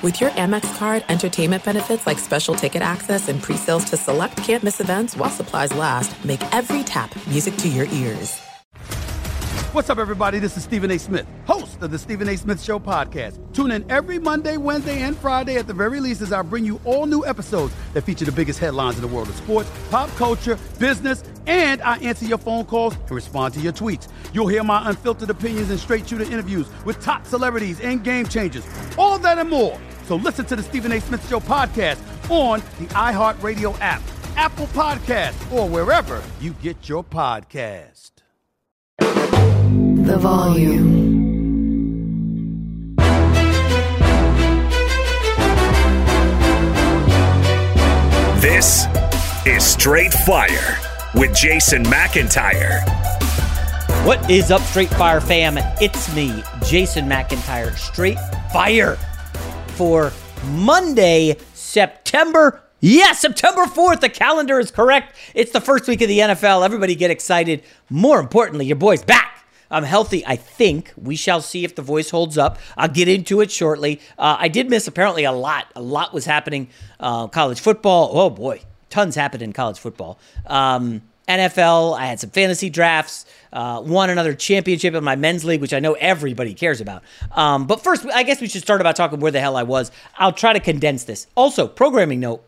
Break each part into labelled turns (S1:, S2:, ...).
S1: With your Amex card, entertainment benefits like special ticket access and pre-sales to select campus events while supplies last, make every tap music to your ears.
S2: What's up, everybody? This is Stephen A. Smith, host of the Stephen A. Smith Show podcast. Tune in every Monday, Wednesday, and Friday at the very least as I bring you all new episodes that feature the biggest headlines in the world of sports, pop culture, business, and I answer your phone calls and respond to your tweets. You'll hear my unfiltered opinions and straight shooter interviews with top celebrities and game changers. All that and more. So listen to the Stephen A. Smith Show podcast on the iHeartRadio app, Apple Podcast, or wherever you get your podcast.
S3: The volume.
S4: This is Straight Fire with Jason McIntyre.
S5: What is up, Straight Fire fam? It's me, Jason McIntyre. Straight Fire for Monday, September. Yes, September 4th. The calendar is correct. It's the first week of the NFL. Everybody get excited. More importantly, your boy's back. I'm healthy, I think. We shall see if the voice holds up. I'll get into it shortly. Uh, I did miss apparently a lot. A lot was happening. Uh, college football. Oh boy, tons happened in college football. Um, NFL. I had some fantasy drafts. Uh, won another championship in my men's league, which I know everybody cares about. Um, but first, I guess we should start about talking where the hell I was. I'll try to condense this. Also, programming note: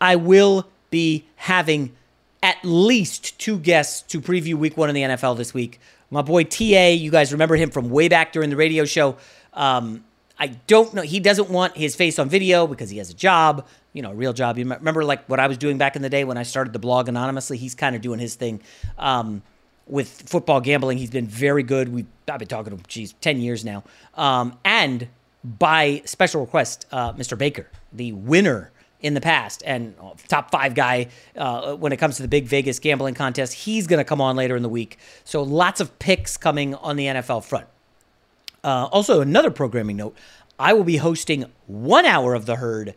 S5: I will be having at least two guests to preview Week One in the NFL this week. My boy TA, you guys remember him from way back during the radio show. Um, I don't know. He doesn't want his face on video because he has a job, you know, a real job. You remember like what I was doing back in the day when I started the blog anonymously? He's kind of doing his thing um, with football gambling. He's been very good. We I've been talking to him, geez, 10 years now. Um, and by special request, uh, Mr. Baker, the winner in the past and top five guy uh, when it comes to the big Vegas gambling contest. He's going to come on later in the week. So lots of picks coming on the NFL front. Uh, also, another programming note I will be hosting one hour of the herd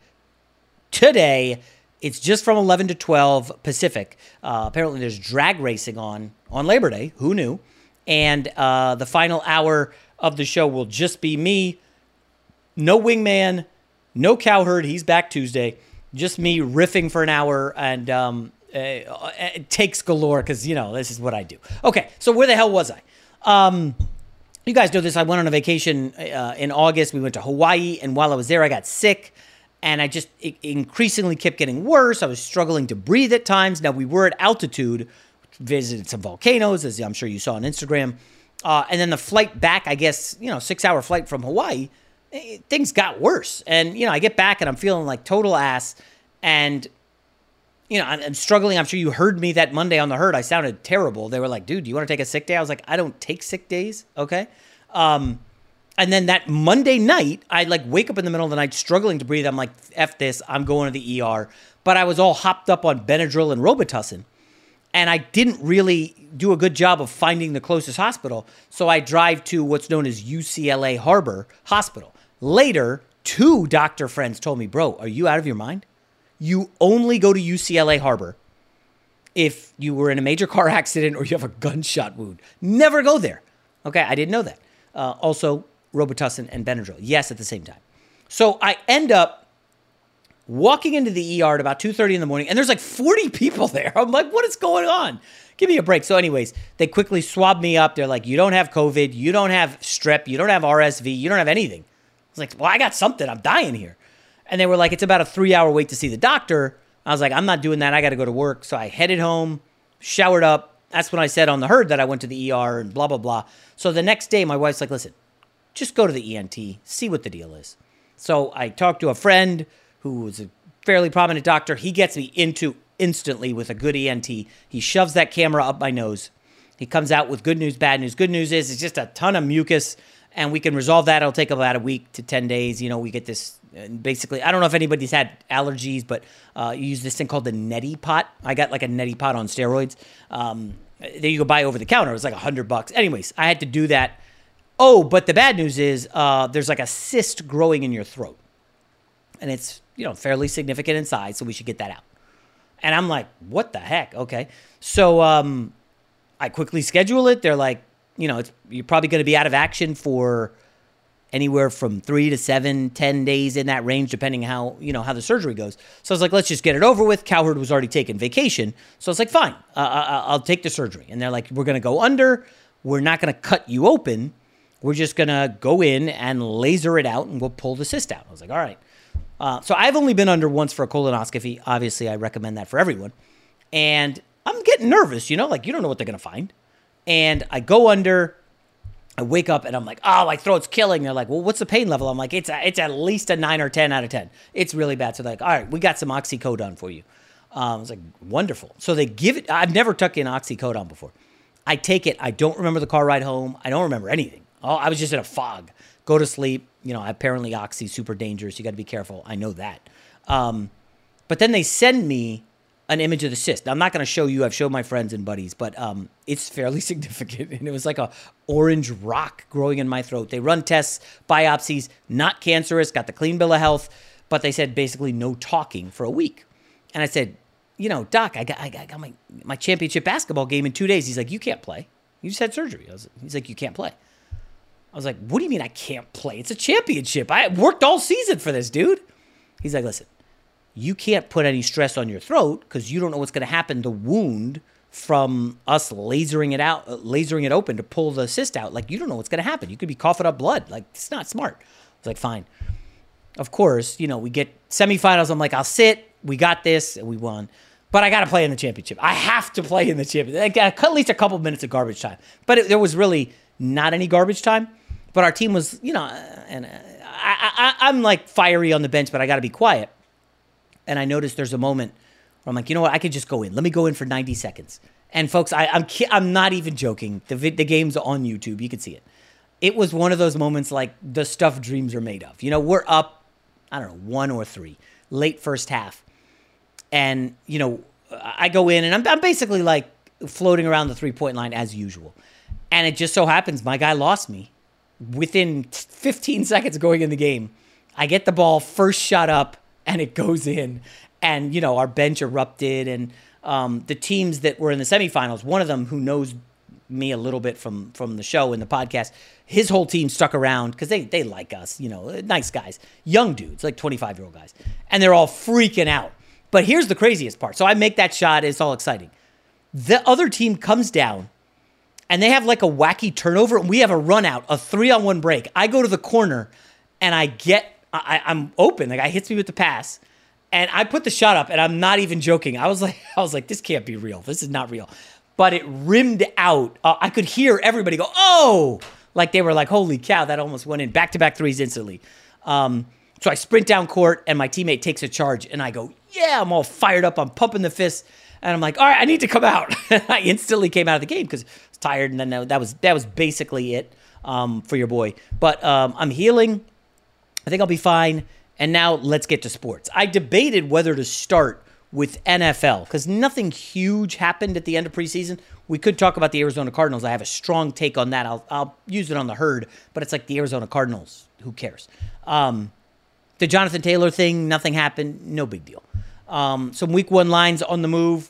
S5: today. It's just from 11 to 12 Pacific. Uh, apparently, there's drag racing on on Labor Day. Who knew? And uh, the final hour of the show will just be me. No wingman, no cowherd. He's back Tuesday just me riffing for an hour and um, uh, it takes galore because you know this is what I do. Okay, so where the hell was I? Um, you guys know this. I went on a vacation uh, in August. We went to Hawaii, and while I was there, I got sick, and I just increasingly kept getting worse. I was struggling to breathe at times. Now we were at altitude, visited some volcanoes, as I'm sure you saw on Instagram, uh, and then the flight back. I guess you know six hour flight from Hawaii Eh, things got worse. And, you know, I get back and I'm feeling like total ass. And, you know, I'm, I'm, struggling. I'm sure you heard me that Monday on the herd. I sounded terrible. They were like, dude, do you want to take a sick day? I was like, I don't take sick days. Okay. Um, and then that Monday night, I like wake up in the middle of the night struggling to breathe. I'm like, F this, I'm going to the ER. But I was all hopped up on Benadryl and Robitussin. And I didn't really do a good job of finding the closest hospital. So I drive to what's known as UCLA Harbor Hospital. Later, two doctor friends told me, Bro, are you out of your mind? You only go to UCLA Harbor if you were in a major car accident or you have a gunshot wound. Never go there. Okay, I didn't know that. Uh, also, Robitussin and Benadryl. Yes, at the same time. So I end up walking into the ER at about 2.30 in the morning, and there's like 40 people there. I'm like, what is going on? give me a break. So, anyways, they quickly swab me up. They're like, you don't have COVID, you don't have strep, you don't have RSV, you don't have anything. I was like, well, I got something. I'm dying here. And they were like, it's about a three hour wait to see the doctor. I was like, I'm not doing that. I got to go to work. So I headed home, showered up. That's when I said on the herd that I went to the ER and blah, blah, blah. So the next day, my wife's like, listen, just go to the ENT, see what the deal is. So I talked to a friend who was a fairly prominent doctor. He gets me into instantly with a good ENT. He shoves that camera up my nose. He comes out with good news, bad news. Good news is it's just a ton of mucus, and we can resolve that. It'll take about a week to 10 days. You know, we get this basically, I don't know if anybody's had allergies, but uh, you use this thing called the neti pot. I got like a neti pot on steroids um, that you could buy over the counter. It was like a hundred bucks. Anyways, I had to do that. Oh, but the bad news is uh, there's like a cyst growing in your throat, and it's you know fairly significant in size, so we should get that out. And I'm like, what the heck? Okay, so um, I quickly schedule it. They're like, you know, it's you're probably going to be out of action for anywhere from three to seven, ten days in that range, depending how you know how the surgery goes. So I was like, let's just get it over with. Cowherd was already taking vacation, so I was like, fine, uh, I'll take the surgery. And they're like, we're gonna go under. We're not gonna cut you open. We're just gonna go in and laser it out, and we'll pull the cyst out. I was like, all right. Uh, so I've only been under once for a colonoscopy. Obviously, I recommend that for everyone. And I'm getting nervous, you know, like you don't know what they're gonna find. And I go under I wake up and I'm like, oh, my throat's killing. They're like, well, what's the pain level? I'm like, it's a, it's at least a nine or ten out of ten. It's really bad. So they're like, all right, we got some oxycodone for you. Um, I was like, wonderful. So they give it. I've never took in oxycodone before. I take it. I don't remember the car ride home. I don't remember anything. Oh, I was just in a fog. Go to sleep. You know, apparently oxy super dangerous. You got to be careful. I know that. Um, but then they send me an image of the cyst. Now, I'm not going to show you. I've showed my friends and buddies, but um, it's fairly significant. And it was like a orange rock growing in my throat. They run tests, biopsies, not cancerous. Got the clean bill of health, but they said basically no talking for a week. And I said, you know, doc, I got, I got my my championship basketball game in two days. He's like, you can't play. You just had surgery. Was, he's like, you can't play. I was like, what do you mean I can't play? It's a championship. I worked all season for this, dude. He's like, listen, you can't put any stress on your throat because you don't know what's going to happen. The wound from us lasering it out, lasering it open to pull the cyst out, like you don't know what's going to happen. You could be coughing up blood. Like it's not smart. I was like, fine. Of course, you know we get semifinals. I'm like, I'll sit. We got this, and we won. But I got to play in the championship. I have to play in the championship. at least a couple minutes of garbage time. But it, there was really not any garbage time. But our team was, you know, and uh, I, I, I'm like fiery on the bench, but I got to be quiet and I noticed there's a moment where I'm like, you know what? I could just go in. Let me go in for 90 seconds. And folks, I, am I'm, I'm not even joking. The the game's on YouTube. You can see it. It was one of those moments like the stuff dreams are made of. You know, we're up, I don't know, one or three, late first half, and you know, I go in and I'm, I'm basically like floating around the three point line as usual, and it just so happens my guy lost me within 15 seconds going in the game. I get the ball first shot up and it goes in. And, you know, our bench erupted. And um, the teams that were in the semifinals, one of them who knows me a little bit from from the show and the podcast, his whole team stuck around because they, they like us, you know, nice guys, young dudes, like 25 year old guys. And they're all freaking out. But here's the craziest part. So I make that shot, it's all exciting. The other team comes down and they have like a wacky turnover, and we have a run out, a three on one break. I go to the corner and I get I, I'm open. The guy hits me with the pass, and I put the shot up, and I'm not even joking. I was like, I was like, this can't be real. This is not real. But it rimmed out. Uh, I could hear everybody go, oh, like they were like, holy cow, that almost went in. Back to back threes instantly. Um, so I sprint down court, and my teammate takes a charge, and I go, yeah, I'm all fired up. I'm pumping the fist. And I'm like, all right, I need to come out. I instantly came out of the game because I tired, and then that was that was basically it um, for your boy. But um, I'm healing. I think I'll be fine. And now let's get to sports. I debated whether to start with NFL because nothing huge happened at the end of preseason. We could talk about the Arizona Cardinals. I have a strong take on that. I'll, I'll use it on the herd, but it's like the Arizona Cardinals. Who cares? Um, the Jonathan Taylor thing, nothing happened. No big deal. Um, some week one lines on the move.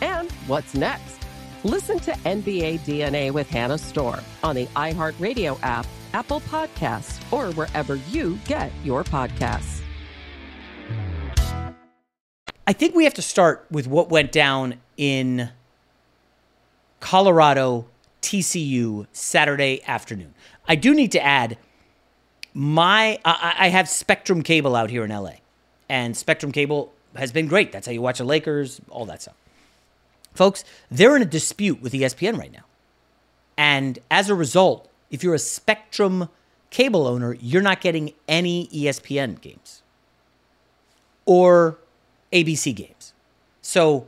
S6: And what's next? Listen to NBA DNA with Hannah Storm on the iHeartRadio app, Apple Podcasts, or wherever you get your podcasts.
S5: I think we have to start with what went down in Colorado TCU Saturday afternoon. I do need to add my I, I have Spectrum Cable out here in LA, and Spectrum Cable has been great. That's how you watch the Lakers, all that stuff. Folks, they're in a dispute with ESPN right now. And as a result, if you're a Spectrum cable owner, you're not getting any ESPN games or ABC games. So,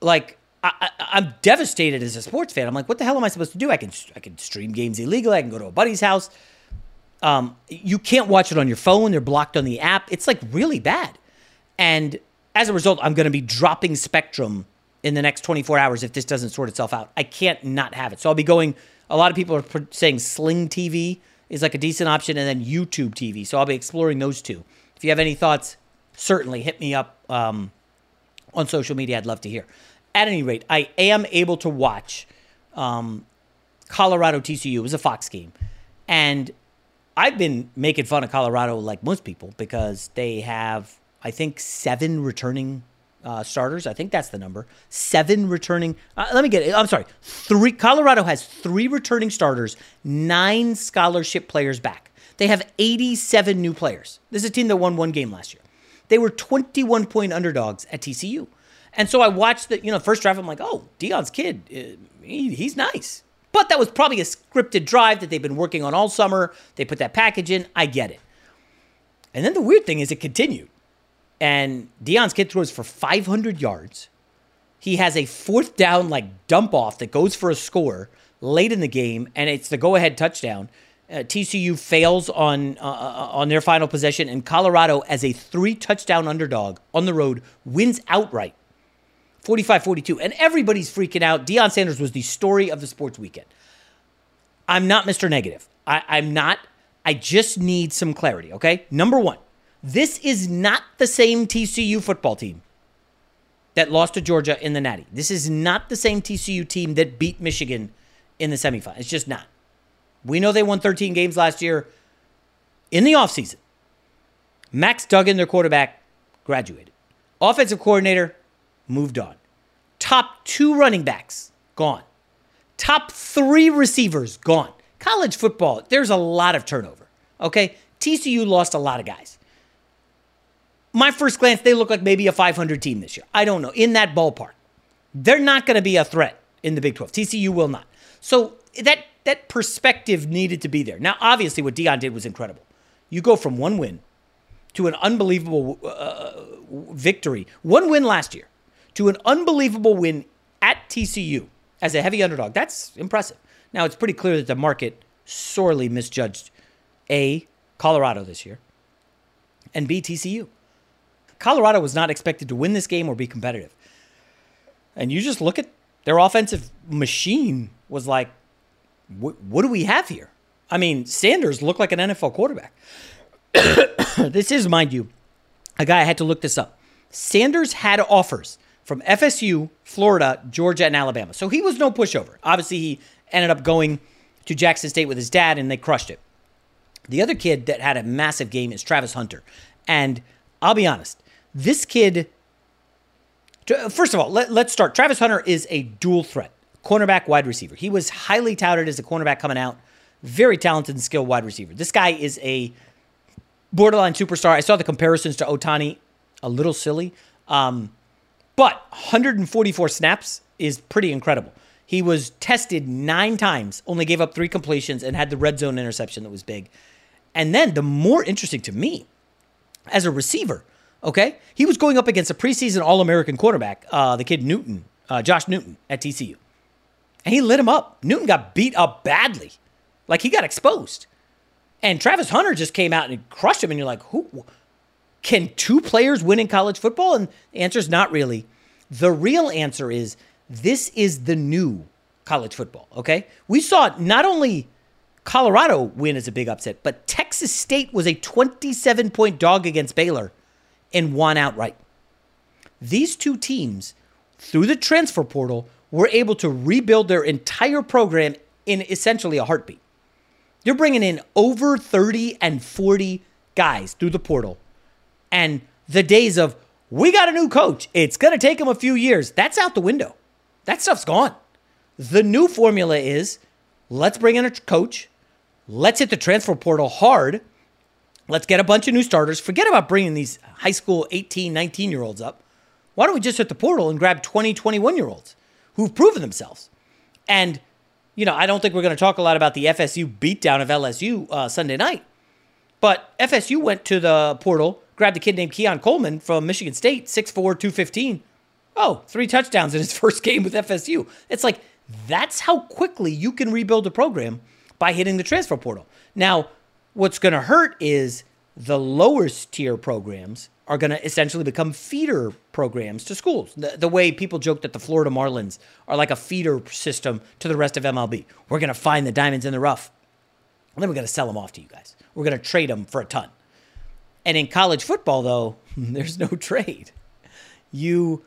S5: like, I, am devastated as a sports fan. I'm like, what the hell am I supposed to do? I can I can stream games illegally. I can go to a buddy's house. Um, you can't watch it on your phone. They're blocked on the app. It's like really bad. And as a result, I'm going to be dropping Spectrum in the next 24 hours if this doesn't sort itself out. I can't not have it. So I'll be going. A lot of people are saying Sling TV is like a decent option, and then YouTube TV. So I'll be exploring those two. If you have any thoughts, certainly hit me up um, on social media. I'd love to hear. At any rate, I am able to watch um, Colorado TCU. It was a Fox game, and I've been making fun of Colorado like most people because they have, I think, seven returning uh, starters. I think that's the number. Seven returning. Uh, let me get it. I'm sorry. Three. Colorado has three returning starters, nine scholarship players back. They have 87 new players. This is a team that won one game last year. They were 21 point underdogs at TCU. And so I watched the, you know, first drive. I'm like, oh, Deion's kid, uh, he, he's nice. But that was probably a scripted drive that they've been working on all summer. They put that package in. I get it. And then the weird thing is it continued. And Deion's kid throws for 500 yards. He has a fourth down, like dump off that goes for a score late in the game, and it's the go ahead touchdown. Uh, TCU fails on uh, uh, on their final possession, and Colorado, as a three touchdown underdog on the road, wins outright 45 42. And everybody's freaking out. Deion Sanders was the story of the sports weekend. I'm not Mr. Negative. I, I'm not. I just need some clarity, okay? Number one, this is not the same TCU football team that lost to Georgia in the Natty. This is not the same TCU team that beat Michigan in the semifinal. It's just not. We know they won 13 games last year in the offseason. Max Duggan, their quarterback, graduated. Offensive coordinator, moved on. Top two running backs, gone. Top three receivers, gone. College football, there's a lot of turnover. Okay? TCU lost a lot of guys. My first glance, they look like maybe a 500 team this year. I don't know. In that ballpark. They're not going to be a threat in the Big 12. TCU will not. So that that perspective needed to be there. Now, obviously, what Deion did was incredible. You go from one win to an unbelievable uh, victory, one win last year, to an unbelievable win at TCU as a heavy underdog. That's impressive. Now, it's pretty clear that the market sorely misjudged A, Colorado this year, and B, TCU. Colorado was not expected to win this game or be competitive. And you just look at their offensive machine was like, what do we have here? I mean, Sanders looked like an NFL quarterback. this is, mind you, a guy I had to look this up. Sanders had offers from FSU, Florida, Georgia, and Alabama. So he was no pushover. Obviously, he ended up going to Jackson State with his dad, and they crushed it. The other kid that had a massive game is Travis Hunter. And I'll be honest, this kid, first of all, let, us start. Travis Hunter is a dual threat cornerback, wide receiver. He was highly touted as a cornerback coming out. Very talented and skilled wide receiver. This guy is a borderline superstar. I saw the comparisons to Ohtani, a little silly. Um, but 144 snaps is pretty incredible. He was tested nine times, only gave up three completions, and had the red zone interception that was big. And then the more interesting to me, as a receiver, okay, he was going up against a preseason All American quarterback, uh, the kid Newton, uh, Josh Newton at TCU. And he lit him up. Newton got beat up badly. Like he got exposed. And Travis Hunter just came out and crushed him. And you're like, who? Can two players win in college football? And the answer is not really. The real answer is this is the new college football, okay? We saw not only Colorado win as a big upset, but Texas State was a 27 point dog against Baylor and won outright. These two teams, through the transfer portal, were able to rebuild their entire program in essentially a heartbeat. You're bringing in over 30 and 40 guys through the portal. And the days of, we got a new coach, it's going to take him a few years, that's out the window. That stuff's gone. The new formula is let's bring in a coach, let's hit the transfer portal hard, let's get a bunch of new starters. Forget about bringing these high school 18, 19 year olds up. Why don't we just hit the portal and grab 20, 21 year olds? who've proven themselves. And, you know, I don't think we're going to talk a lot about the FSU beatdown of LSU uh, Sunday night. But FSU went to the portal, grabbed a kid named Keon Coleman from Michigan State, 6'4, 215. Oh, three touchdowns in his first game with FSU. It's like, that's how quickly you can rebuild a program by hitting the transfer portal. Now, what's going to hurt is the lowest tier programs are going to essentially become feeder programs to schools. The, the, way people joke that the Florida Marlins are like a feeder system to the rest of MLB. We're going to find the diamonds in the rough. And then we're going to sell them off to you guys. We're going to trade them for a ton. And in college football, though, there's no trade. You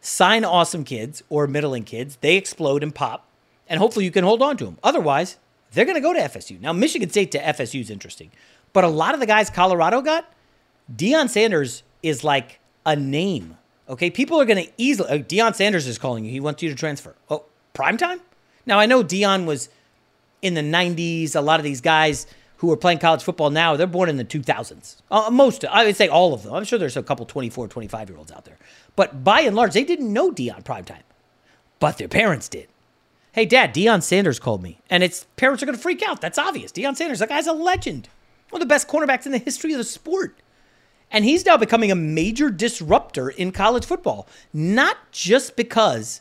S5: sign awesome kids or middling kids, they explode and pop, and hopefully you can hold on to them. Otherwise, they're going to go to FSU. Now, Michigan State to FSU is interesting, but a lot of the guys Colorado got, Deion Sanders is like a name. Okay, people are going to easily. Uh, Deion Sanders is calling you. He wants you to transfer. Oh, prime time. Now I know Deion was in the '90s. A lot of these guys who are playing college football now, they're born in the 2000s. Uh, most, I would say all of them. I'm sure there's a couple 24, 25 year olds out there. But by and large, they didn't know Deion prime time, but their parents did. Hey, Dad, Deion Sanders called me, and its parents are going to freak out. That's obvious. Deion Sanders, that guy's a legend, one of the best cornerbacks in the history of the sport. And he's now becoming a major disruptor in college football, not just because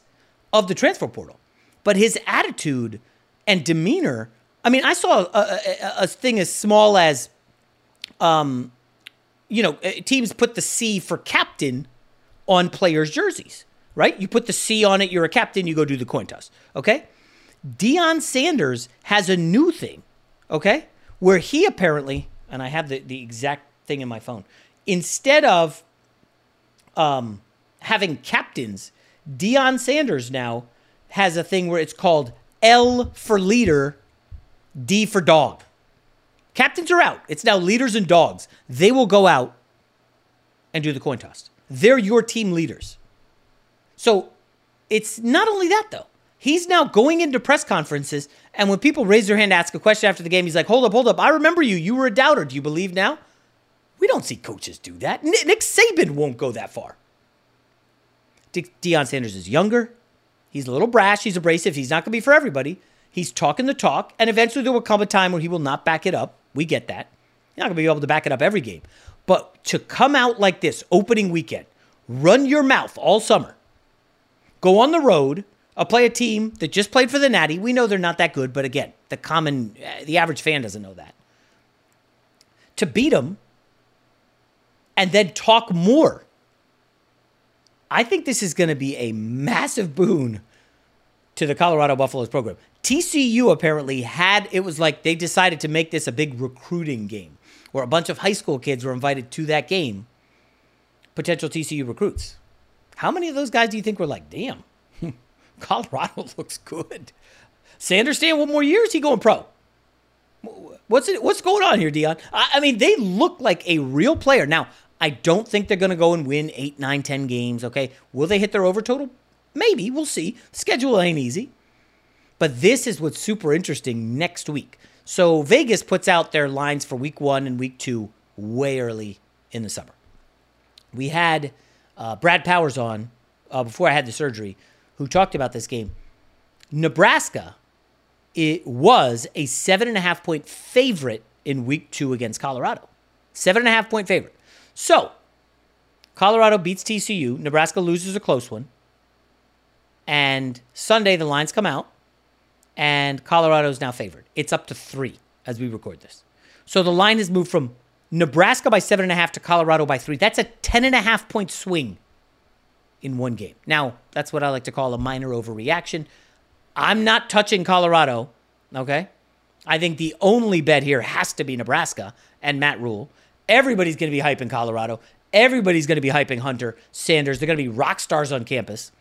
S5: of the transfer portal, but his attitude and demeanor. I mean, I saw a, a, a thing as small as, um, you know, uh, teams put the C for captain on players' jerseys. Right? You put the C on it, you're a captain, you go do the coin toss, okay? Deion Sanders has a new thing, okay? Where he apparently, and I have the, the exact thing in my phone, instead of um, having captains, Deion Sanders now has a thing where it's called L for leader, D for dog. Captains are out. It's now leaders and dogs. They will go out and do the coin toss. They're your team leaders. So it's not only that, though. He's now going into press conferences, and when people raise their hand to ask a question after the game, he's like, Hold up, hold up. I remember you. You were a doubter. Do you believe now? We don't see coaches do that. Nick Saban won't go that far. De- Deion Sanders is younger. He's a little brash. He's abrasive. He's not going to be for everybody. He's talking the talk, and eventually there will come a time where he will not back it up. We get that. You're not going to be able to back it up every game. But to come out like this opening weekend, run your mouth all summer, go on the road, uh, play a team that just played for the Natty. We know they're not that good, but again, the common, uh, the average fan doesn't know that. To beat them and then talk more. I think this is going to be a massive boon to the Colorado Buffaloes program. TCU apparently had, it was like they decided to make this a big recruiting game where a bunch of high school kids were invited to that game, potential TCU recruits. How many of those guys do you think were like, damn, Colorado looks good? Sanders staying one more year? Is he going pro? What's it, what's going on here, Deion? I, I mean, they look like a real player. Now, I don't think they're going to go and win eight, nine, ten games. Okay, will they hit their over total? Maybe we'll see. Schedule ain't easy, but this is what's super interesting next week. So Vegas puts out their lines for week one and week two way early in the summer. We had uh, Brad Powers on uh, before I had the surgery, who talked about this game. Nebraska, it was a seven and a half point favorite in week two against Colorado. Seven and a half point favorite. So, Colorado beats TCU. Nebraska loses a close one. And Sunday, the lines come out, and Colorado is now favored. It's up to three as we record this. So the line has moved from Nebraska by seven and a half to Colorado by three. That's a ten and a half point swing in one game. Now, that's what I like to call a minor overreaction. I'm not touching Colorado, okay? I think the only bet here has to be Nebraska and Matt Rhule. Everybody's going to be hyping Colorado. Everybody's going to be hyping Hunter Sanders. They're going to be rock stars on campus.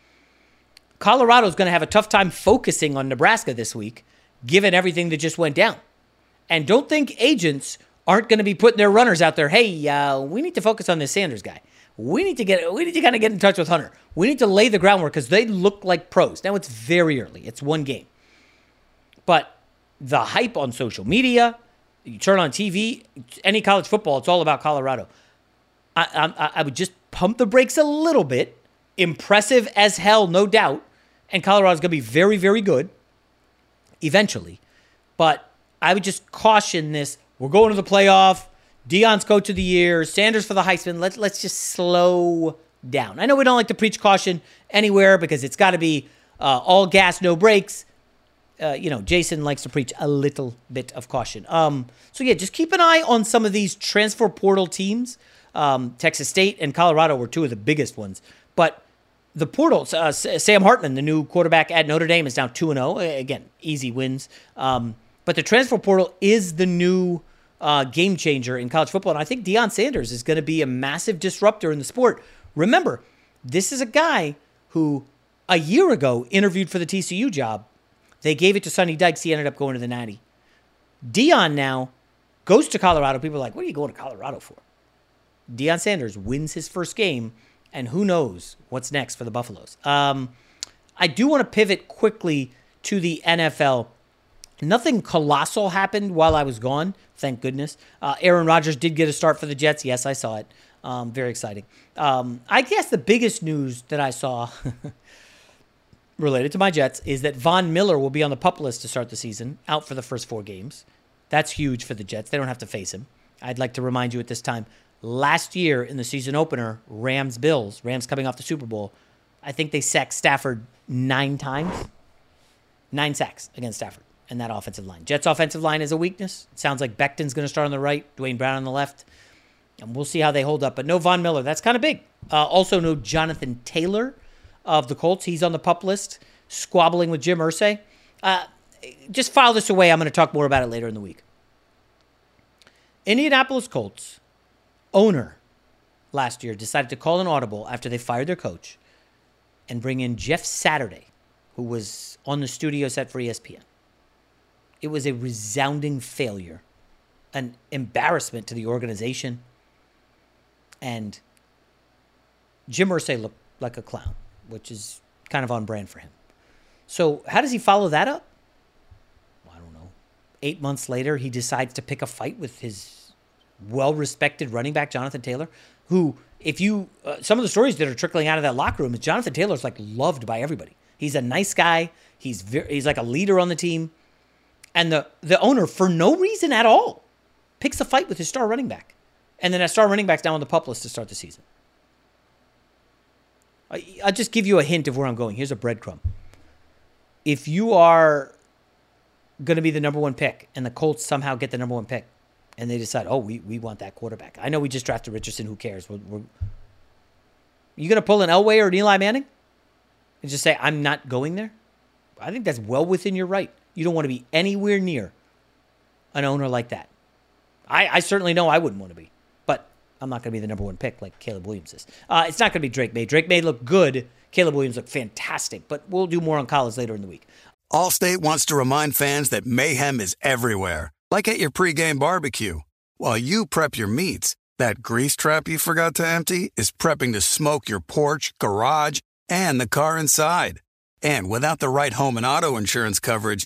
S5: Colorado's going to have a tough time focusing on Nebraska this week, given everything that just went down. And don't think agents aren't going to be putting their runners out there. Hey, uh, we need to focus on this Sanders guy. We need to get we need to kind of get in touch with Hunter. We need to lay the groundwork because they look like pros. Now it's very early. It's one game, but the hype on social media, you turn on TV, any college football, it's all about Colorado. I, I, I would just pump the brakes a little bit. Impressive as hell, no doubt. And Colorado's going to be very, very good eventually. But I would just caution this. We're going to the playoff. Deion's coach of the year. Sanders for the Heisman. Let's let's just slow down. I know we don't like to preach caution anywhere because it's got to be uh, all gas, no brakes. Uh, you know, Jason likes to preach a little bit of caution. Um, so yeah, just keep an eye on some of these transfer portal teams. Um, Texas State and Colorado were two of the biggest ones, but the portal. Uh, Sam Hartman, the new quarterback at Notre Dame, is now two and zero. Again, easy wins. Um, but the transfer portal is the new uh, game changer in college football, and I think Deion Sanders is going to be a massive disruptor in the sport. Remember, this is a guy who a year ago interviewed for the TCU job. They gave it to Sonny Dykes. He ended up going to the Natty. Deion now goes to Colorado. People are like, what are you going to Colorado for? Deion Sanders wins his first game, and who knows what's next for the Buffaloes. Um, I do want to pivot quickly to the NFL. Nothing colossal happened while I was gone, thank goodness. Uh, Aaron Rodgers did get a start for the Jets. Yes, I saw it. Um, very exciting. Um, I guess the biggest news that I saw related to my Jets is that Von Miller will be on the pup list to start the season, out for the first four games. That's huge for the Jets. They don't have to face him. I'd like to remind you at this time last year in the season opener, Rams Bills, Rams coming off the Super Bowl, I think they sacked Stafford nine times. Nine sacks against Stafford and that offensive line. Jets' offensive line is a weakness. It sounds like Becton's going to start on the right, Duane Brown on the left. And we'll see how they hold up. But no Von Miller. That's kind of big. Uh, also, no Jonathan Taylor. of the Colts. He's on the pup list, squabbling with Jim Irsay. Uh, just file this away. I'm going to talk more about it later in the week. Indianapolis Colts owner last year decided to call an audible after they fired their coach and bring in Jeff Saturday, who was on the studio set for ESPN. It was a resounding failure, an embarrassment to the organization, and Jim Irsay looked like a clown, which is kind of on brand for him. So, how does he follow that up? I don't know. Eight months later, he decides to pick a fight with his well respected running back, Jonathan Taylor, who, if you, uh, some of the stories that are trickling out of that locker room is Jonathan Taylor's like loved by everybody. He's a nice guy. He's very, he's like a leader on the team. And the, the owner, for no reason at all, picks a fight with his star running back. And then that star running back's down on the pup list to start the season. I, I'll just give you a hint of where I'm going. Here's a breadcrumb. If you are going to be the number one pick and the Colts somehow get the number one pick and they decide, oh, we, we want that quarterback. I know we just drafted Richardson. Who cares? We're, we're... you going to pull an Elway or an Eli Manning and just say, I'm not going there? I think that's well within your right. You don't want to be anywhere near an owner like that. I, I certainly know I wouldn't want to be, but I'm not going to be the number one pick like Caleb Williams is. Uh, it's not going to be Drake Maye. Drake Maye look good. Caleb Williams looked fantastic, but we'll do more on college later in the week.
S7: Allstate wants to remind fans that mayhem is everywhere, like at your pregame barbecue. While you prep your meats, that grease trap you forgot to empty is prepping to smoke your porch, garage, and the car inside. And without the right home and auto insurance coverage,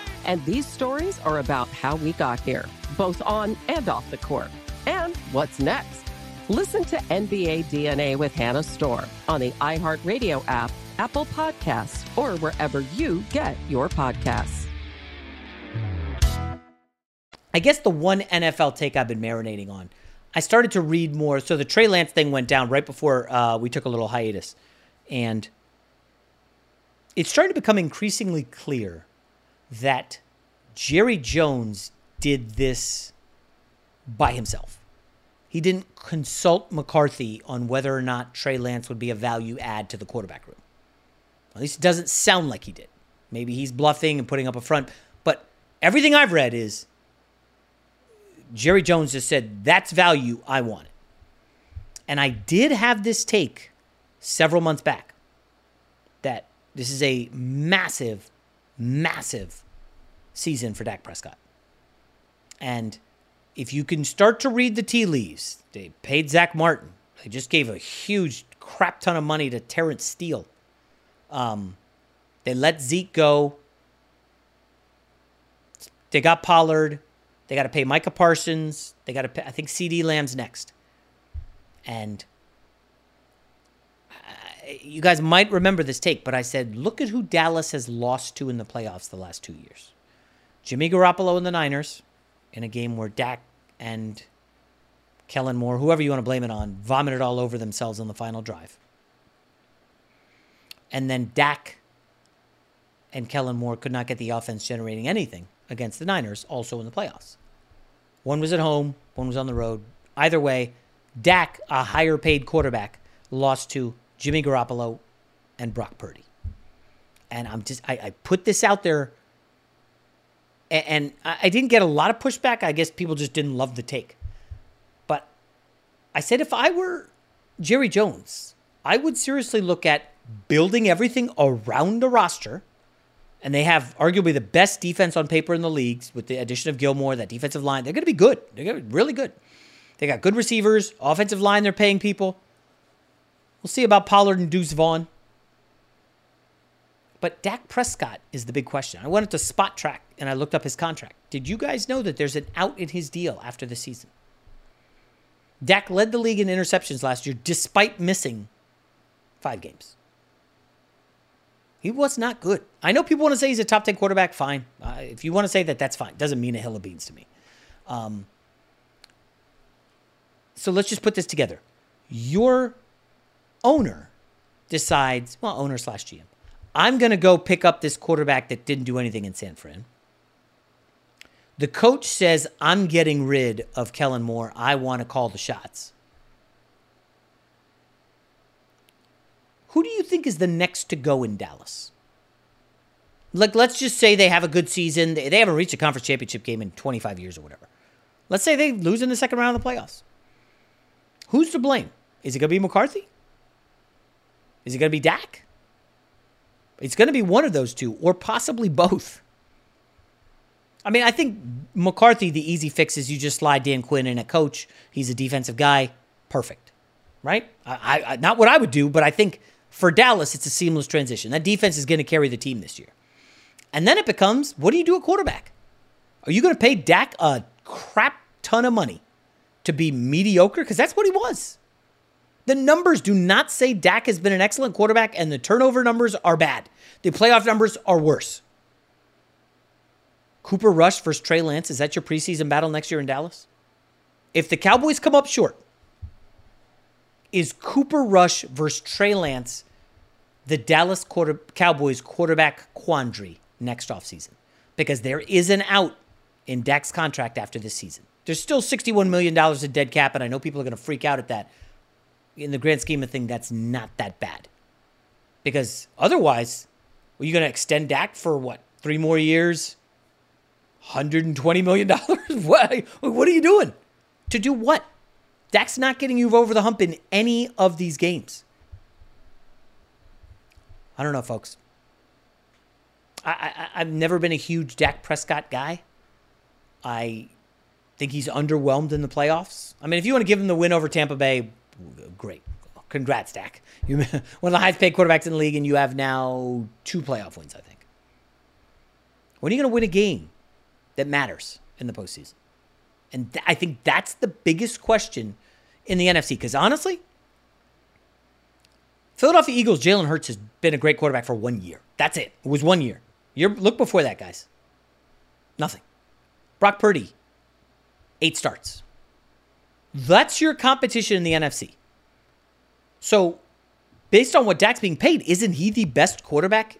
S6: And these stories are about how we got here, both on and off the court. And what's next? Listen to NBA DNA with Hannah Storm on the iHeartRadio app, Apple Podcasts, or wherever you get your podcasts.
S5: I guess the one NFL take I've been marinating on, I started to read more. So the Trey Lance thing went down right before uh, we took a little hiatus. And it's starting to become increasingly clear that Jerry Jones did this by himself. he didn't consult McCarthy on whether or not Trey Lance would be a value add to the quarterback room. At least it doesn't sound like he did. Maybe he's bluffing and putting up a front, but everything I've read is Jerry Jones just said, That's value, I want it. And I did have this take several months back that this is a massive, massive season for Dak Prescott. And if you can start to read the tea leaves, they paid Zack Martin. They just gave a huge crap ton of money to Terence Steele. Um, they let Zeke go. They got Pollard. They got to pay Micah Parsons. They got to pay, I think CeeDee Lamb's next. And you guys might remember this take, but I said, look at who Dallas has lost to in the playoffs the last two years. Jimmy Garoppolo and the Niners in a game where Dak and Kellen Moore, whoever you want to blame it on, vomited all over themselves on the final drive. And then Dak and Kellen Moore could not get the offense generating anything against the Niners, also in the playoffs. One was at home, one was on the road. Either way, Dak, a higher paid quarterback, lost to Jimmy Garoppolo and Brock Purdy. And I'm just, I, I put this out there, and, and I didn't get a lot of pushback. I guess people just didn't love the take. But I said if I were Jerry Jones, I would seriously look at building everything around the roster and they have arguably the best defense on paper in the leagues with the addition of Gilmore, that defensive line. They're going to be good. They're going to be really good. They got good receivers, offensive line, they're paying people. We'll see about Pollard and Deuce Vaughn. But Dak Prescott is the big question. I went to Spotrac and I looked up his contract. Did you guys know that there's an out in his deal after the season? Dak led the league in interceptions last year despite missing five games. He was not good. I know people want to say he's a top 10 quarterback. Fine. Uh, if you want to say that, that's fine. Doesn't mean a hill of beans to me. Um, so let's just put this together. Your owner decides, well, owner slash GM, I'm going to go pick up this quarterback that didn't do anything in San Fran. The coach says, I'm getting rid of Kellen Moore. I want to call the shots. Who do you think is the next to go in Dallas? Like, let's just say they have a good season. They, they haven't reached a conference championship game in 25 years or whatever. Let's say they lose in the second round of the playoffs. Who's to blame? Is it going to be McCarthy? Is it going to be Dak? It's going to be one of those two, or possibly both. I mean, I think McCarthy, the easy fix is you just slide Dan Quinn in at coach. He's a defensive guy. Perfect. Right? I, I, not what I would do, but I think for Dallas, it's a seamless transition. That defense is going to carry the team this year. And then it becomes what do you do at quarterback? Are you going to pay Dak a crap ton of money to be mediocre? Because that's what he was. The numbers do not say Dak has been an excellent quarterback, and the turnover numbers are bad. The playoff numbers are worse. Cooper Rush versus Trey Lance, is that your preseason battle next year in Dallas? If the Cowboys come up short, is Cooper Rush versus Trey Lance the Dallas quarter, Cowboys quarterback quandary next offseason? Because there is an out in Dak's contract after this season. There's still $61 million in dead cap, and I know people are going to freak out at that. In the grand scheme of thing, that's not that bad. Because otherwise, are you going to extend Dak for what, three more years? $120 million? what, what are you doing? To do what? Dak's not getting you over the hump in any of these games. I don't know, folks. I, I, have never been a huge Dak Prescott guy. I think he's underwhelmed in the playoffs. I mean, if you want to give him the win over Tampa Bay, great. Congrats, Dak. You're one of the highest paid quarterbacks in the league, and you have now two playoff wins, I think. When are you going to win a game that matters in the postseason? And th- I think that's the biggest question in the NFC. Because honestly, Philadelphia Eagles, Jalen Hurts has been a great quarterback for one year. That's it. It was one year. You're, look before that, guys. Nothing. Brock Purdy, eight starts. That's your competition in the NFC. So, based on what Dak's being paid, isn't he the best quarterback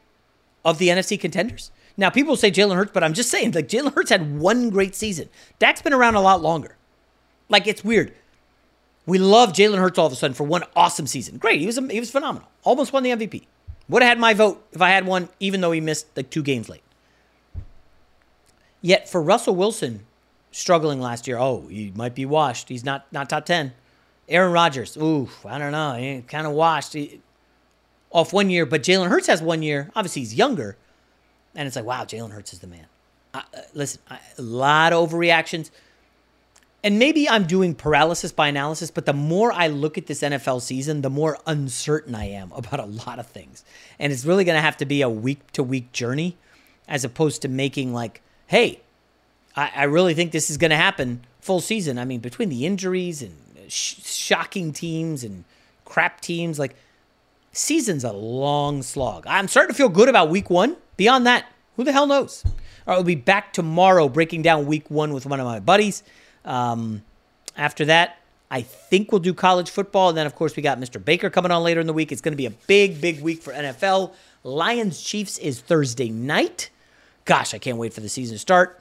S5: of the NFC contenders? Now, people say Jalen Hurts, but I'm just saying, like, Jalen Hurts had one great season. Dak's been around a lot longer. Like, it's weird. We love Jalen Hurts all of a sudden for one awesome season. Great, he was he was phenomenal. Almost won the MVP. Would have had my vote if I had one, even though he missed like two games late. Yet for Russell Wilson, struggling last year, oh, he might be washed. He's not not top ten. Aaron Rodgers, ooh, I don't know, he kind of washed he, off one year. But Jalen Hurts has one year. Obviously, he's younger, and it's like, wow, Jalen Hurts is the man. Uh, listen, I, a lot of overreactions and maybe I'm doing paralysis by analysis, but the more I look at this NFL season, the more uncertain I am about a lot of things. And it's really going to have to be a week to week journey as opposed to making like, hey, I, I really think this is going to happen full season. I mean, between the injuries and sh- shocking teams and crap teams, like, season's a long slog. I'm starting to feel good about week one. Beyond that, who the hell knows? All right, we'll be back tomorrow breaking down week one with one of my buddies. Um, after that, I think we'll do college football. And then, of course, we got Mr. Baker coming on later in the week. It's going to be a big, big week for NFL. Lions Chiefs is Thursday night. Gosh, I can't wait for the season to start.